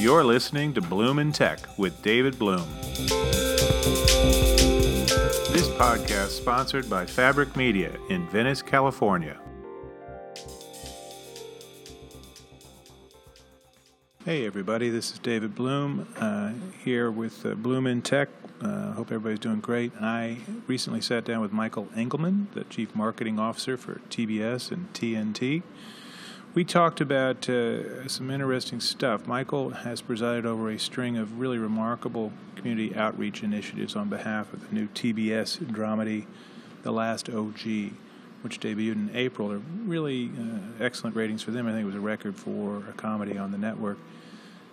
You're listening to Bloom in Tech with David Bloom. This podcast sponsored by Fabric Media in Venice, California. Hey everybody, this is David Bloom uh, here with uh, Bloom in Tech. Uh, hope everybody's doing great. I recently sat down with Michael Engleman, the Chief Marketing Officer for TBS and TNT. We talked about uh, some interesting stuff. Michael has presided over a string of really remarkable community outreach initiatives on behalf of the new TBS dramedy, The Last OG which debuted in April. They're really uh, excellent ratings for them. I think it was a record for a comedy on the network.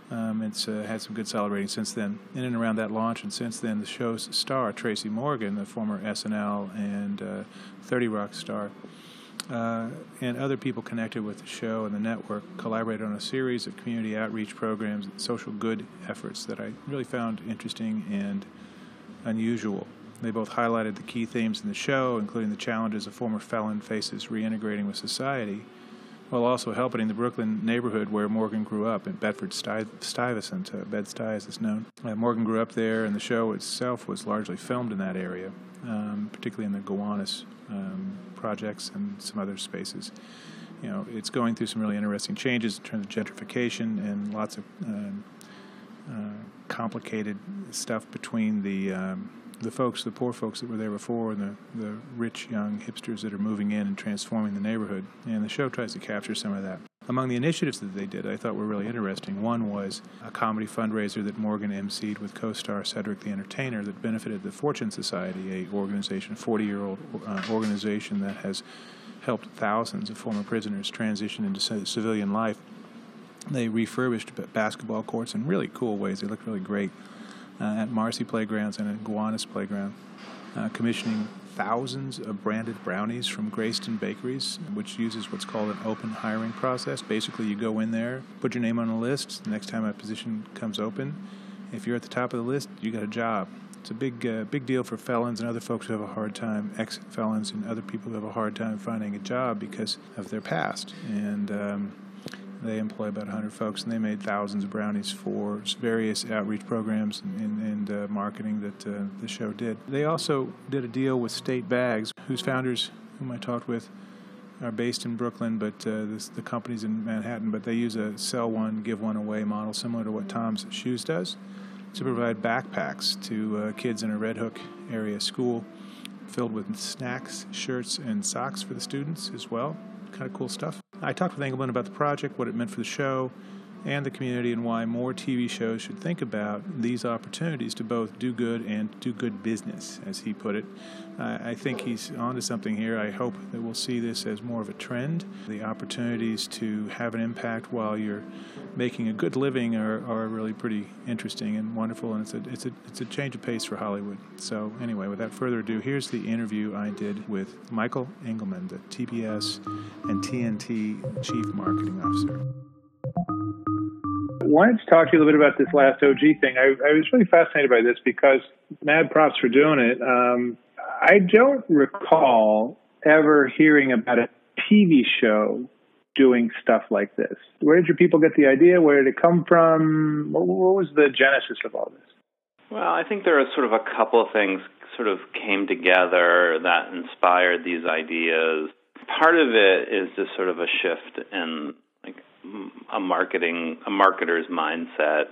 Um, it's uh, had some good solid ratings since then. In and around that launch, and since then, the show's star, Tracy Morgan, the former SNL and uh, 30 Rock star, uh, and other people connected with the show and the network collaborated on a series of community outreach programs and social good efforts that I really found interesting and unusual. They both highlighted the key themes in the show, including the challenges a former felon faces reintegrating with society, while also helping in the Brooklyn neighborhood where Morgan grew up in Bedford Stuyvesant, uh, Bed-Stuy as it's known. Uh, Morgan grew up there, and the show itself was largely filmed in that area, um, particularly in the Gowanus um, projects and some other spaces. You know, it's going through some really interesting changes in terms of gentrification and lots of um, uh, complicated stuff between the um, the folks, the poor folks that were there before, and the, the rich young hipsters that are moving in and transforming the neighborhood. And the show tries to capture some of that. Among the initiatives that they did, I thought were really interesting. One was a comedy fundraiser that Morgan emceed with co-star Cedric the Entertainer that benefited the Fortune Society, a organization, 40-year-old uh, organization that has helped thousands of former prisoners transition into civilian life. They refurbished basketball courts in really cool ways. They looked really great at Marcy Playgrounds and at Gowanus Playground, uh, commissioning thousands of branded brownies from Greyston Bakeries, which uses what's called an open hiring process. Basically, you go in there, put your name on a list. The next time a position comes open, if you're at the top of the list, you got a job. It's a big, uh, big deal for felons and other folks who have a hard time, ex felons and other people who have a hard time finding a job because of their past. And um, they employ about 100 folks, and they made thousands of brownies for various outreach programs and, and uh, marketing that uh, the show did. They also did a deal with State Bags, whose founders, whom I talked with, are based in Brooklyn, but uh, this, the company's in Manhattan. But they use a sell one, give one away model, similar to what Tom's Shoes does, to provide backpacks to uh, kids in a Red Hook area school, filled with snacks, shirts, and socks for the students as well. Kind of cool stuff. I talked with Engleman about the project, what it meant for the show and the community, and why more TV shows should think about these opportunities to both do good and do good business, as he put it. I think he's onto something here. I hope that we'll see this as more of a trend. The opportunities to have an impact while you're making a good living are, are really pretty interesting and wonderful, and it's a, it's, a, it's a change of pace for Hollywood. So, anyway, without further ado, here's the interview I did with Michael Engleman, the TBS and TNT Chief Marketing Officer wanted to talk to you a little bit about this last OG thing. I, I was really fascinated by this because mad props for doing it. Um, I don't recall ever hearing about a TV show doing stuff like this. Where did your people get the idea? Where did it come from? What, what was the genesis of all this? Well, I think there are sort of a couple of things sort of came together that inspired these ideas. Part of it is just sort of a shift in a marketing a marketer's mindset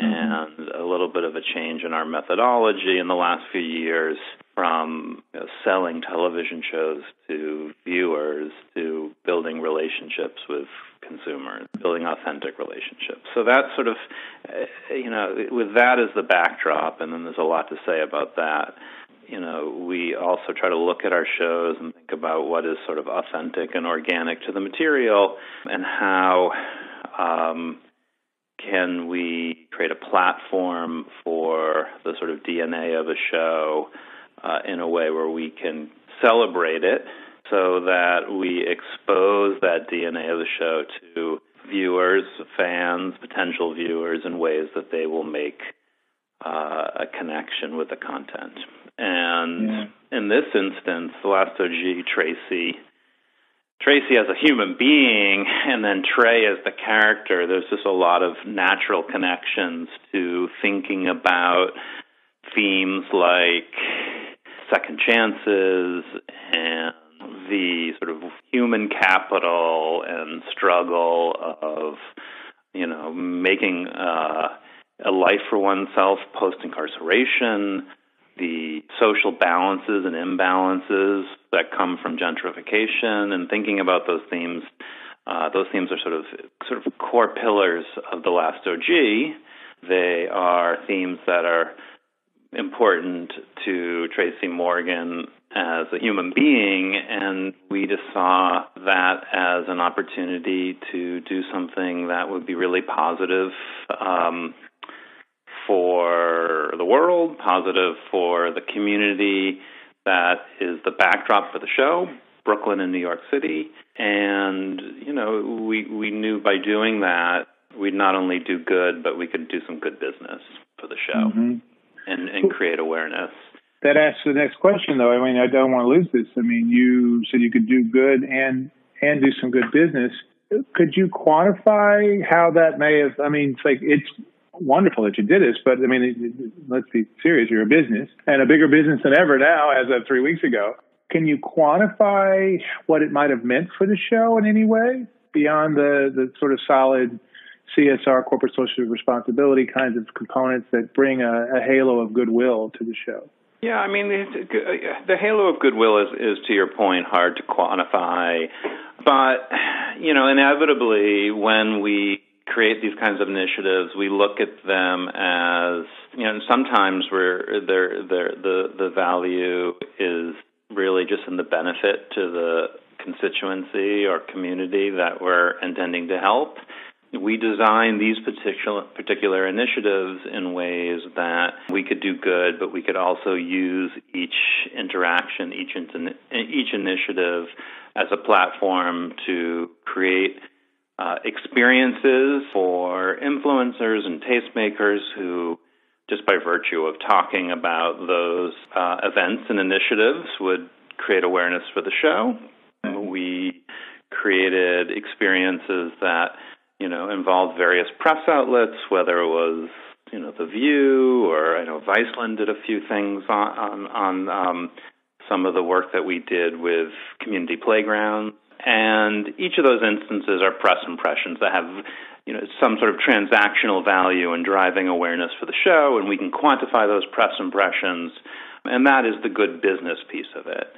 mm-hmm. and a little bit of a change in our methodology in the last few years from you know, selling television shows to viewers to building relationships with consumers, building authentic relationships. So that's sort of, uh, you know, with that as the backdrop, and then there's a lot to say about that you know, we also try to look at our shows and think about what is sort of authentic and organic to the material and how um, can we create a platform for the sort of DNA of a show uh, in a way where we can celebrate it so that we expose that DNA of the show to viewers, fans, potential viewers in ways that they will make uh, a connection with the content. And yeah. in this instance, the last OG, Tracy, Tracy as a human being and then Trey as the character, there's just a lot of natural connections to thinking about themes like second chances and the sort of human capital and struggle of, you know, making uh, a life for oneself post incarceration, the social balances and imbalances that come from gentrification, and thinking about those themes. Uh, those themes are sort of sort of core pillars of the last OG. They are themes that are important to Tracy Morgan as a human being, and we just saw that as an opportunity to do something that would be really positive um, for the world, positive for the community that is the backdrop for the show, Brooklyn and New York City. And, you know, we, we knew by doing that, we'd not only do good, but we could do some good business for the show mm-hmm. and, and create awareness. That asks the next question, though. I mean, I don't want to lose this. I mean, you said you could do good and and do some good business. Could you quantify how that may have? I mean, it's like it's wonderful that you did this, but I mean, let's be serious. You're a business and a bigger business than ever now, as of three weeks ago. Can you quantify what it might have meant for the show in any way beyond the, the sort of solid CSR, corporate social responsibility kinds of components that bring a, a halo of goodwill to the show? Yeah, I mean, uh, the halo of goodwill is, is, to your point, hard to quantify. But, you know, inevitably, when we create these kinds of initiatives, we look at them as you know. Sometimes where they're, they're, the the value is really just in the benefit to the constituency or community that we're intending to help. We design these particular particular initiatives in ways that we could do good, but we could also use each interaction, each each initiative as a platform to create uh, experiences for influencers and tastemakers who, just by virtue of talking about those uh, events and initiatives, would create awareness for the show. We created experiences that you know involved various press outlets, whether it was you know the View or I know Viceland did a few things on on, on um, some of the work that we did with community playgrounds and each of those instances are press impressions that have you know some sort of transactional value in driving awareness for the show and we can quantify those press impressions and that is the good business piece of it.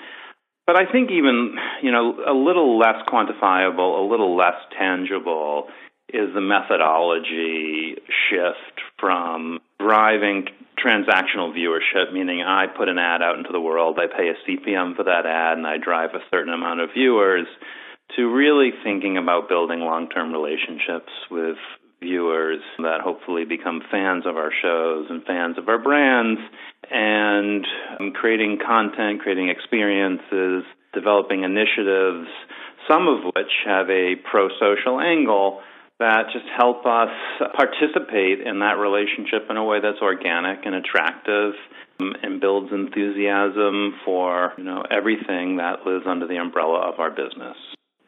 But i think even you know a little less quantifiable a little less tangible is the methodology shift from driving transactional viewership, meaning I put an ad out into the world, I pay a CPM for that ad, and I drive a certain amount of viewers, to really thinking about building long term relationships with viewers that hopefully become fans of our shows and fans of our brands, and creating content, creating experiences, developing initiatives, some of which have a pro social angle that just help us participate in that relationship in a way that's organic and attractive um, and builds enthusiasm for you know everything that lives under the umbrella of our business.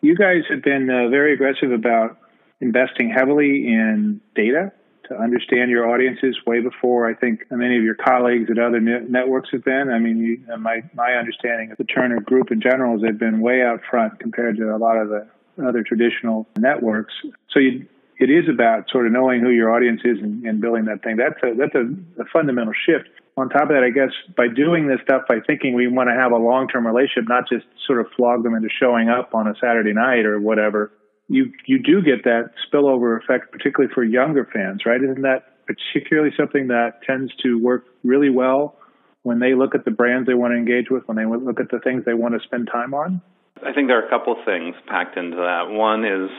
You guys have been uh, very aggressive about investing heavily in data to understand your audiences way before I think many of your colleagues at other networks have been. I mean, you, my my understanding of the Turner Group in general is they've been way out front compared to a lot of the other traditional networks. So you, it is about sort of knowing who your audience is and, and building that thing. That's a that's a, a, fundamental shift. On top of that, I guess by doing this stuff, by thinking we want to have a long term relationship, not just sort of flog them into showing up on a Saturday night or whatever. You you do get that spillover effect, particularly for younger fans, right? Isn't that particularly something that tends to work really well when they look at the brands they want to engage with, when they look at the things they want to spend time on? I think there are a couple things packed into that. One is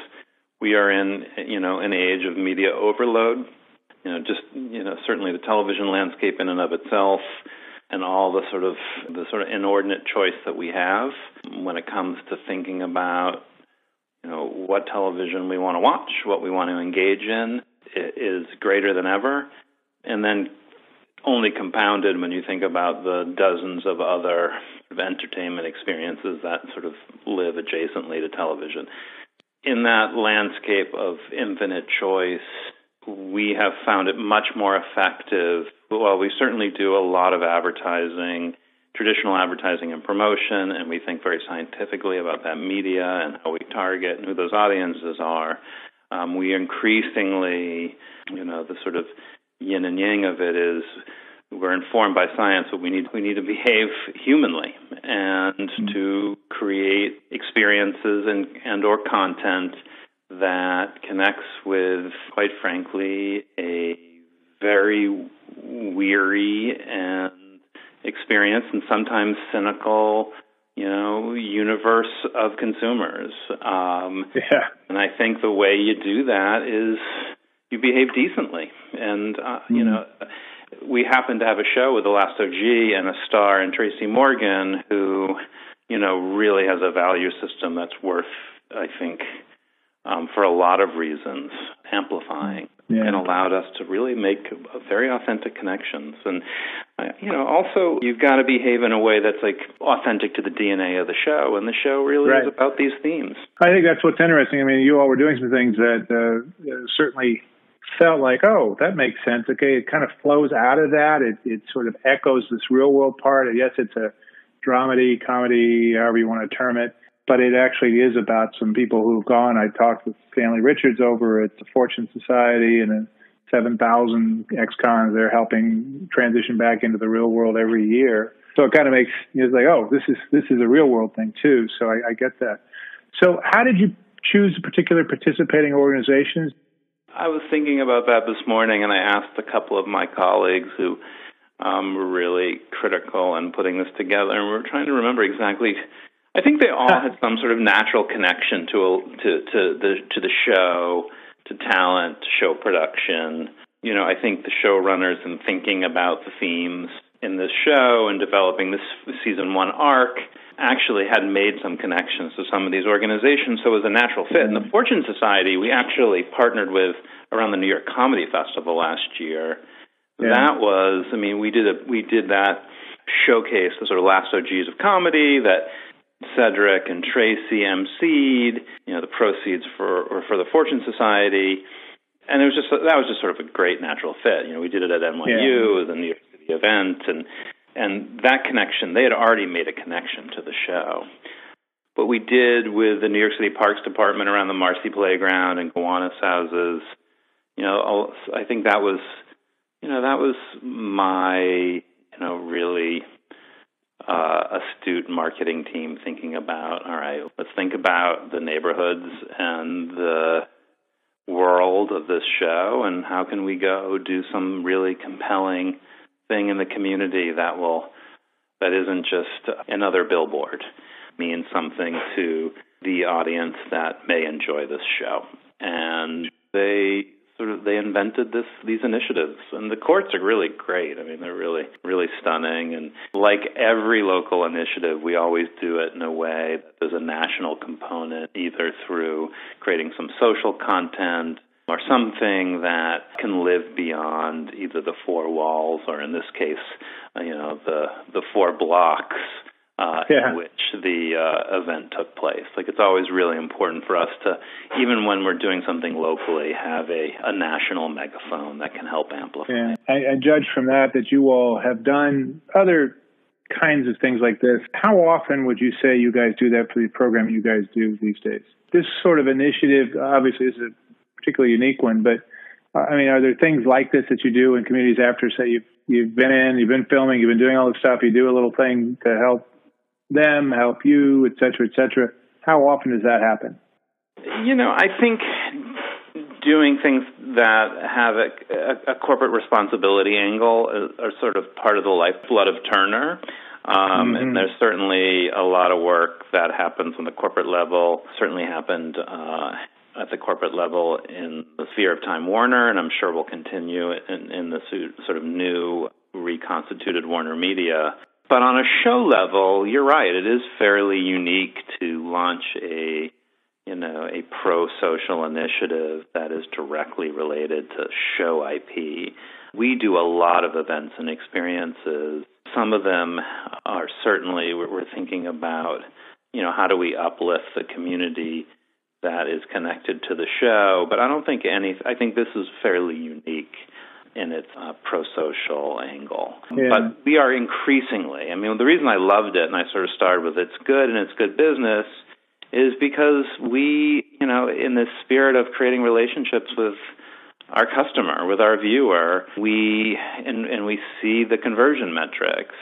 we are in you know an age of media overload. You know, just you know certainly the television landscape in and of itself, and all the sort of the sort of inordinate choice that we have when it comes to thinking about you know what television we want to watch, what we want to engage in is greater than ever. And then only compounded when you think about the dozens of other entertainment experiences that sort of live adjacently to television. In that landscape of infinite choice, we have found it much more effective. Well, we certainly do a lot of advertising, traditional advertising and promotion, and we think very scientifically about that media and how we target and who those audiences are. Um, we increasingly, you know, the sort of yin and yang of it is we're informed by science, but we need we need to behave humanly and mm-hmm. to create experiences and and or content that connects with, quite frankly, a very weary and experience and sometimes cynical, you know, universe of consumers. Um, yeah. And I think the way you do that is you behave decently. And, uh, you know, we happen to have a show with the Last OG and a star and Tracy Morgan who, you know, really has a value system that's worth, I think, um, for a lot of reasons, amplifying yeah. and allowed us to really make very authentic connections. And uh, you know, also you've got to behave in a way that's like authentic to the DNA of the show, and the show really right. is about these themes. I think that's what's interesting. I mean, you all were doing some things that uh, certainly felt like, oh, that makes sense. Okay, it kind of flows out of that. It it sort of echoes this real world part. Yes, it's a dramedy, comedy, however you want to term it but it actually is about some people who've gone. I talked with Stanley Richards over at the Fortune Society and 7,000 ex-cons. They're helping transition back into the real world every year. So it kind of makes it's like, oh, this is this is a real world thing too. So I, I get that. So how did you choose particular participating organizations? I was thinking about that this morning, and I asked a couple of my colleagues who um, were really critical in putting this together, and we were trying to remember exactly I think they all had some sort of natural connection to a, to to the to the show, to talent, to show production. You know, I think the showrunners and thinking about the themes in this show and developing this season one arc actually had made some connections to some of these organizations, so it was a natural fit. And the mm-hmm. Fortune Society, we actually partnered with around the New York Comedy Festival last year. Yeah. That was, I mean, we did a we did that showcase, the sort of last OGs of comedy that Cedric and Tracy emceed, you know, the proceeds for for the Fortune Society, and it was just that was just sort of a great natural fit. You know, we did it at NYU, yeah. the New York City event, and and that connection they had already made a connection to the show. What we did with the New York City Parks Department around the Marcy Playground and Gowanus houses, you know, I think that was, you know, that was my, you know, really uh, astute marketing team thinking about all right, let's think about the neighborhoods and the world of this show, and how can we go do some really compelling thing in the community that will that isn't just another billboard, means something to the audience that may enjoy this show. And they sort of they invented this these initiatives. And the courts are really great. I mean they're really really stunning. And like every local initiative we always do it in a way that there's a national component either through creating some social content or something that can live beyond either the four walls or in this case you know the the four blocks uh, yeah. in which the uh, event took place. Like it's always really important for us to, even when we're doing something locally, have a, a national megaphone that can help amplify. Yeah. I, I judge from that that you all have done other kinds of things like this. How often would you say you guys do that for the program you guys do these days? This sort of initiative, obviously, is a particularly unique one, but uh, I mean, are there things like this that you do in communities after, say, you've you've been in, you've been filming, you've been doing all this stuff, you do a little thing to help them, help you, et cetera, et cetera. How often does that happen? You know, I think doing things that have a, a, a corporate responsibility angle are sort of part of the lifeblood of Turner. Um, mm-hmm. And there's certainly a lot of work that happens on the corporate level. Certainly happened uh, at the corporate level in the sphere of Time Warner, and I'm sure will continue in, in the sort of new reconstituted Warner Media. But on a show level, you're right. It is fairly unique to launch a you know, a pro social initiative that is directly related to show IP. We do a lot of events and experiences. Some of them are certainly, we're thinking about, you know, how do we uplift the community that is connected to the show. But I don't think any, I think this is fairly unique in its uh, pro-social angle. Yeah. But we are increasingly. I mean, the reason I loved it and I sort of started with it's good and it's good business is because we, you know, in the spirit of creating relationships with our customer, with our viewer, we and, and we see the conversion metrics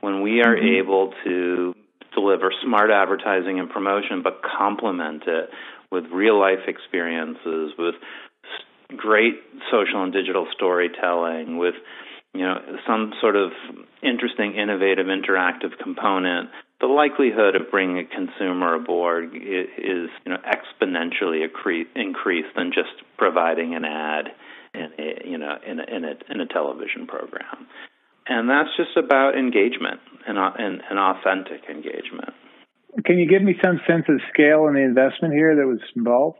when we are Mhm. able to deliver smart advertising and promotion, but complement it with real life experiences, with great social and digital storytelling, with you know some sort of interesting, innovative, interactive component. The likelihood of bringing a consumer aboard is you know exponentially increased than just providing an ad in a, you know in a, in a in a television program. And that's just about engagement and, and, and authentic engagement. Can you give me some sense of scale and the investment here that was involved?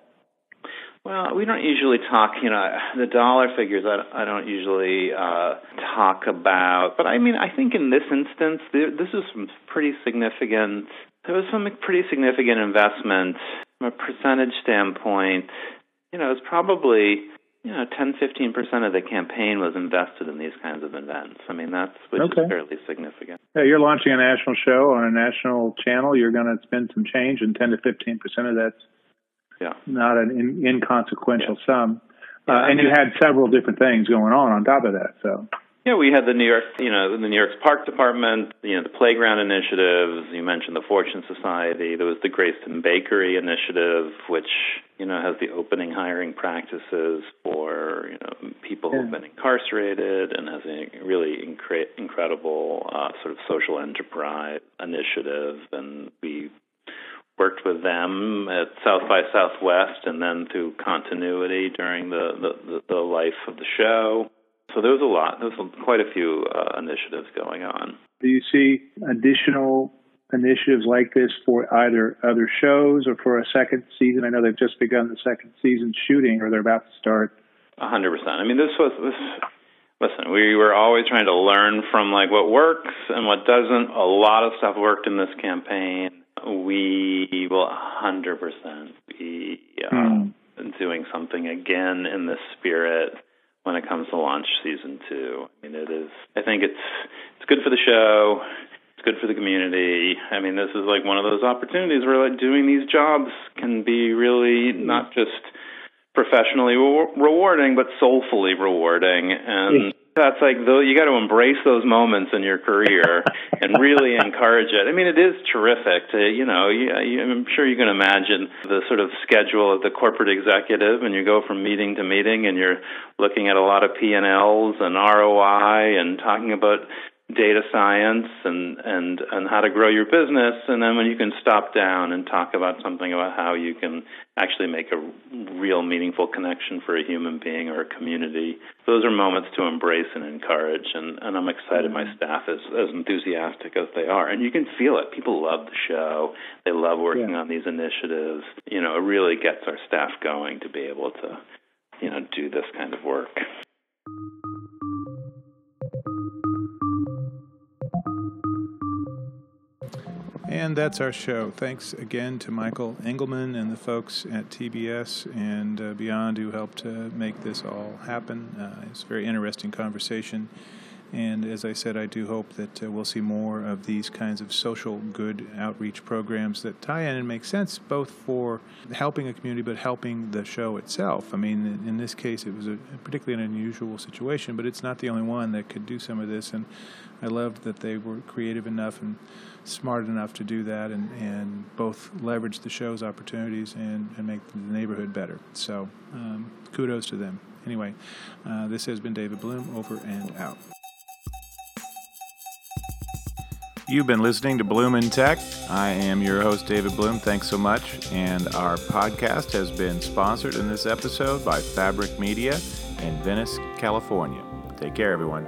Well, we don't usually talk, you know, the dollar figures I, I don't usually uh, talk about. But I mean, I think in this instance, there, this is some pretty significant, there was some pretty significant investment from a percentage standpoint. You know, it's probably, you know, 10, 15% of the campaign was invested in these kinds of events. I mean, that's, which Okay. is fairly significant. Yeah, you're launching a national show on a national channel. You're going to spend some change, and 10 to 15 percent of that's Yeah. not an in, inconsequential sum. Yeah, uh, I and you had several different things going on on top of that. So Yeah, we had the New York, you know, the New York's Park Department, you know, the playground initiatives. You mentioned the Fortune Society. There was the Greyston Bakery initiative, which you know has the opening hiring practices for you know people who've been incarcerated and has a really incre- incredible uh, sort of social enterprise initiative. And we worked with them at South by Southwest, and then through continuity during the the, the, the life of the show. So there was a lot. There was quite a few uh, initiatives going on. do you see additional initiatives like this for either other shows or for a second season? I know they've just begun the second season shooting, or they're about to start. A hundred percent. I mean, this was this. Listen, we were always trying to learn from like what works and what doesn't. A lot of stuff worked in this campaign. We will a hundred percent be uh, doing something again in this spirit when it comes to launch season two. I mean, it is. I think it's it's good for the show. It's good for the community. I mean, this is like one of those opportunities where like doing these jobs can be really not just professionally re- rewarding, but soulfully rewarding. And that's like though you got to embrace those moments in your career and really encourage it. I mean, it is terrific to you know. You, you, I'm sure you can imagine the sort of schedule of the corporate executive, and you go from meeting to meeting, and you're looking at a lot of P and Ls and ROI and talking about data science and and and how to grow your business and then when you can stop down and talk about something about how you can actually make a real meaningful connection for a human being or a community those are moments to embrace and encourage and and I'm excited my mm-hmm. staff is as enthusiastic as they are and you can feel it. People love the show. They love working Yeah. on these initiatives. You know it really gets our staff going to be able to you know do this kind of work And that's our show. Thanks again to Michael Engleman and the folks at TBS and uh, beyond who helped uh, make this all happen. Uh, it's a very interesting conversation. And as I said, I do hope that uh, we'll see more of these kinds of social good outreach programs that tie in and make sense both for helping a community but helping the show itself. I mean, in, this case, it was a particularly an unusual situation, but it's not the only one that could do some of this. And I loved that they were creative enough and smart enough to do that and, and both leverage the show's opportunities and, and make the neighborhood better. So um, kudos to them. Anyway, uh, this has been David Bloom, over and out. You've been listening to Bloom in Tech. I am your host, David Bloom. Thanks so much. And our podcast has been sponsored in this episode by Fabric Media in Venice, California. Take care, everyone.